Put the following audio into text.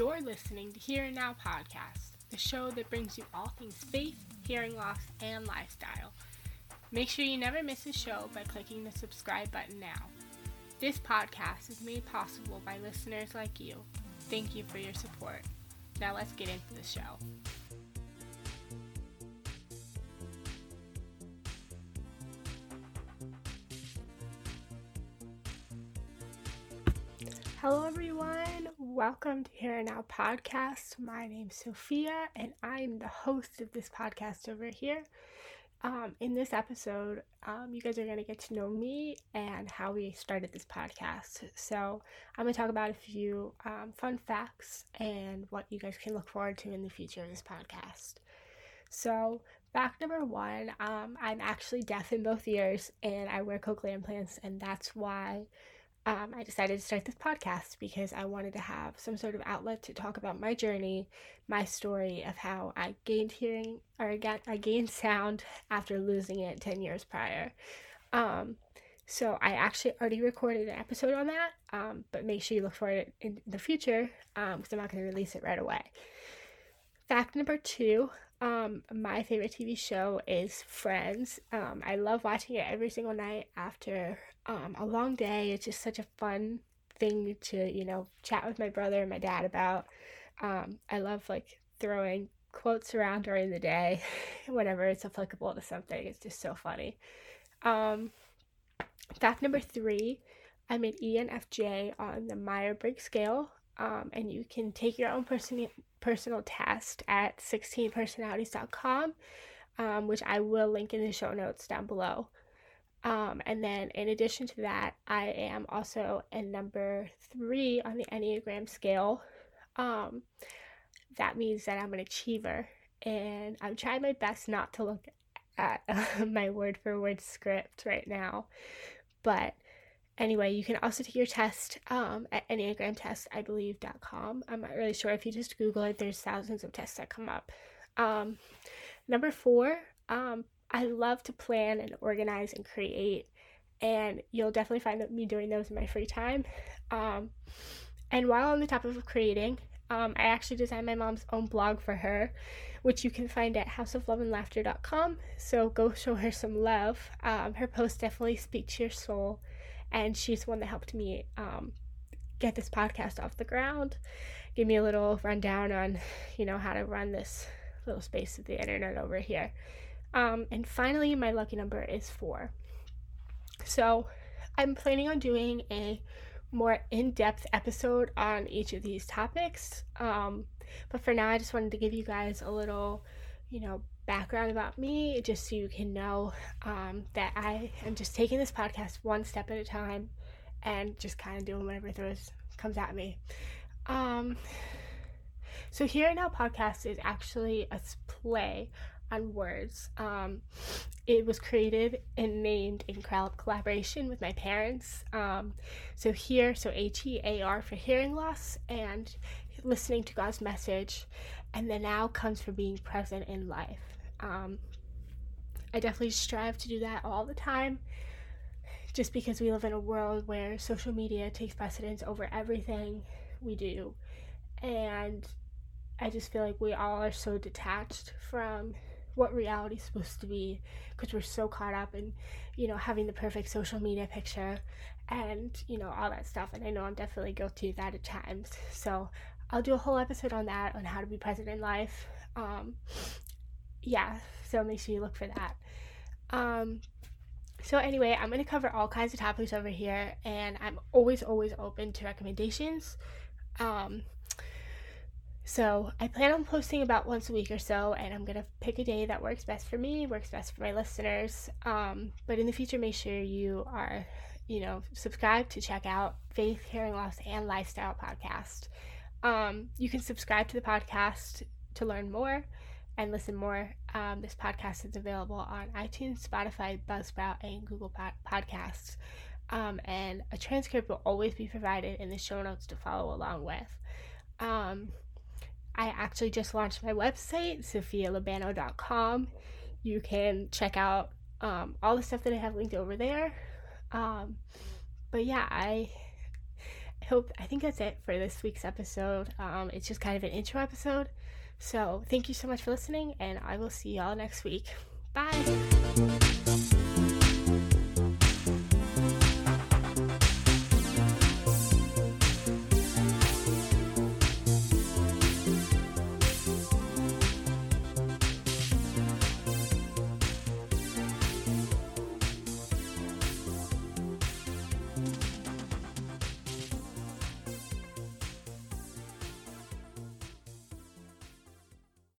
You're listening to Here and Now Podcast, the show that brings you all things faith, hearing loss, and lifestyle. Make sure you never miss a show by clicking the subscribe button now. This podcast is made possible by listeners like you. Thank you for your support. Now let's get into the show. Hello, everyone. Welcome to Here and Now podcast. My name's Sophia, and I'm the host of this podcast over here. Um, in this episode, um, you guys are going to get to know me and how we started this podcast. So, I'm going to talk about a few um, fun facts and what you guys can look forward to in the future of this podcast. So, fact number one um, I'm actually deaf in both ears and I wear cochlear implants, and that's why um, I decided to start this podcast because I wanted to have some sort of outlet to talk about my journey, my story of how I gained hearing or I gained sound after losing it 10 years prior. Um, so I actually already recorded an episode on that, um, but make sure you look for it in the future because um, I'm not going to release it right away. Fact number two um, my favorite TV show is Friends. Um, I love watching it every single night after um, a long day. It's just such a fun thing to, you know, chat with my brother and my dad about. Um, I love like throwing quotes around during the day whenever it's applicable to something. It's just so funny. Um, fact number three I'm an ENFJ on the Myers Briggs scale um, and you can take your own person- personal test at 16personalities.com, um, which I will link in the show notes down below. Um, and then, in addition to that, I am also a number three on the Enneagram scale. Um, that means that I'm an achiever, and I'm trying my best not to look at uh, my word for word script right now, but Anyway, you can also take your test um, at Enneagram I believe.com. I'm not really sure if you just Google it, there's thousands of tests that come up. Um, number four, um, I love to plan and organize and create, and you'll definitely find me doing those in my free time. Um, and while on the topic of creating, um, I actually designed my mom's own blog for her, which you can find at houseofloveandlaughter.com. So go show her some love. Um, her posts definitely speak to your soul and she's the one that helped me um, get this podcast off the ground give me a little rundown on you know how to run this little space of the internet over here. Um, and finally my lucky number is four. So i'm planning on doing a more in-depth episode on each of these topics. Um, but for now i just wanted to give you guys a little you know background about me just so you can know um, that I am just taking this podcast one step at a time and just kind of doing whatever throws comes at me. Um, so here now podcast is actually a play on words. Um, it was created and named in collaboration with my parents. Um, so here, so H E A R for hearing loss and listening to God's message, and the now comes from being present in life. Um, I definitely strive to do that all the time just because we live in a world where social media takes precedence over everything we do. And I just feel like we all are so detached from what reality is supposed to be because we're so caught up in, you know, having the perfect social media picture and, you know, all that stuff. And I know I'm definitely guilty of that at times. So I'll do a whole episode on that, on how to be present in life. Um, yeah, so make sure you look for that. Um, so anyway, I'm going to cover all kinds of topics over here, and I'm always, always open to recommendations. Um, so I plan on posting about once a week or so, and I'm gonna pick a day that works best for me, works best for my listeners. Um, but in the future, make sure you are, you know, subscribe to check out Faith, Hearing Loss, and Lifestyle podcast. Um, you can subscribe to the podcast to learn more and listen more. Um, this podcast is available on iTunes, Spotify, Buzzsprout, and Google Podcasts. Um, and a transcript will always be provided in the show notes to follow along with. Um, I actually just launched my website, sophialabano.com. You can check out um, all the stuff that I have linked over there. Um, but yeah, I hope, I think that's it for this week's episode. Um, it's just kind of an intro episode. So thank you so much for listening, and I will see y'all next week. Bye.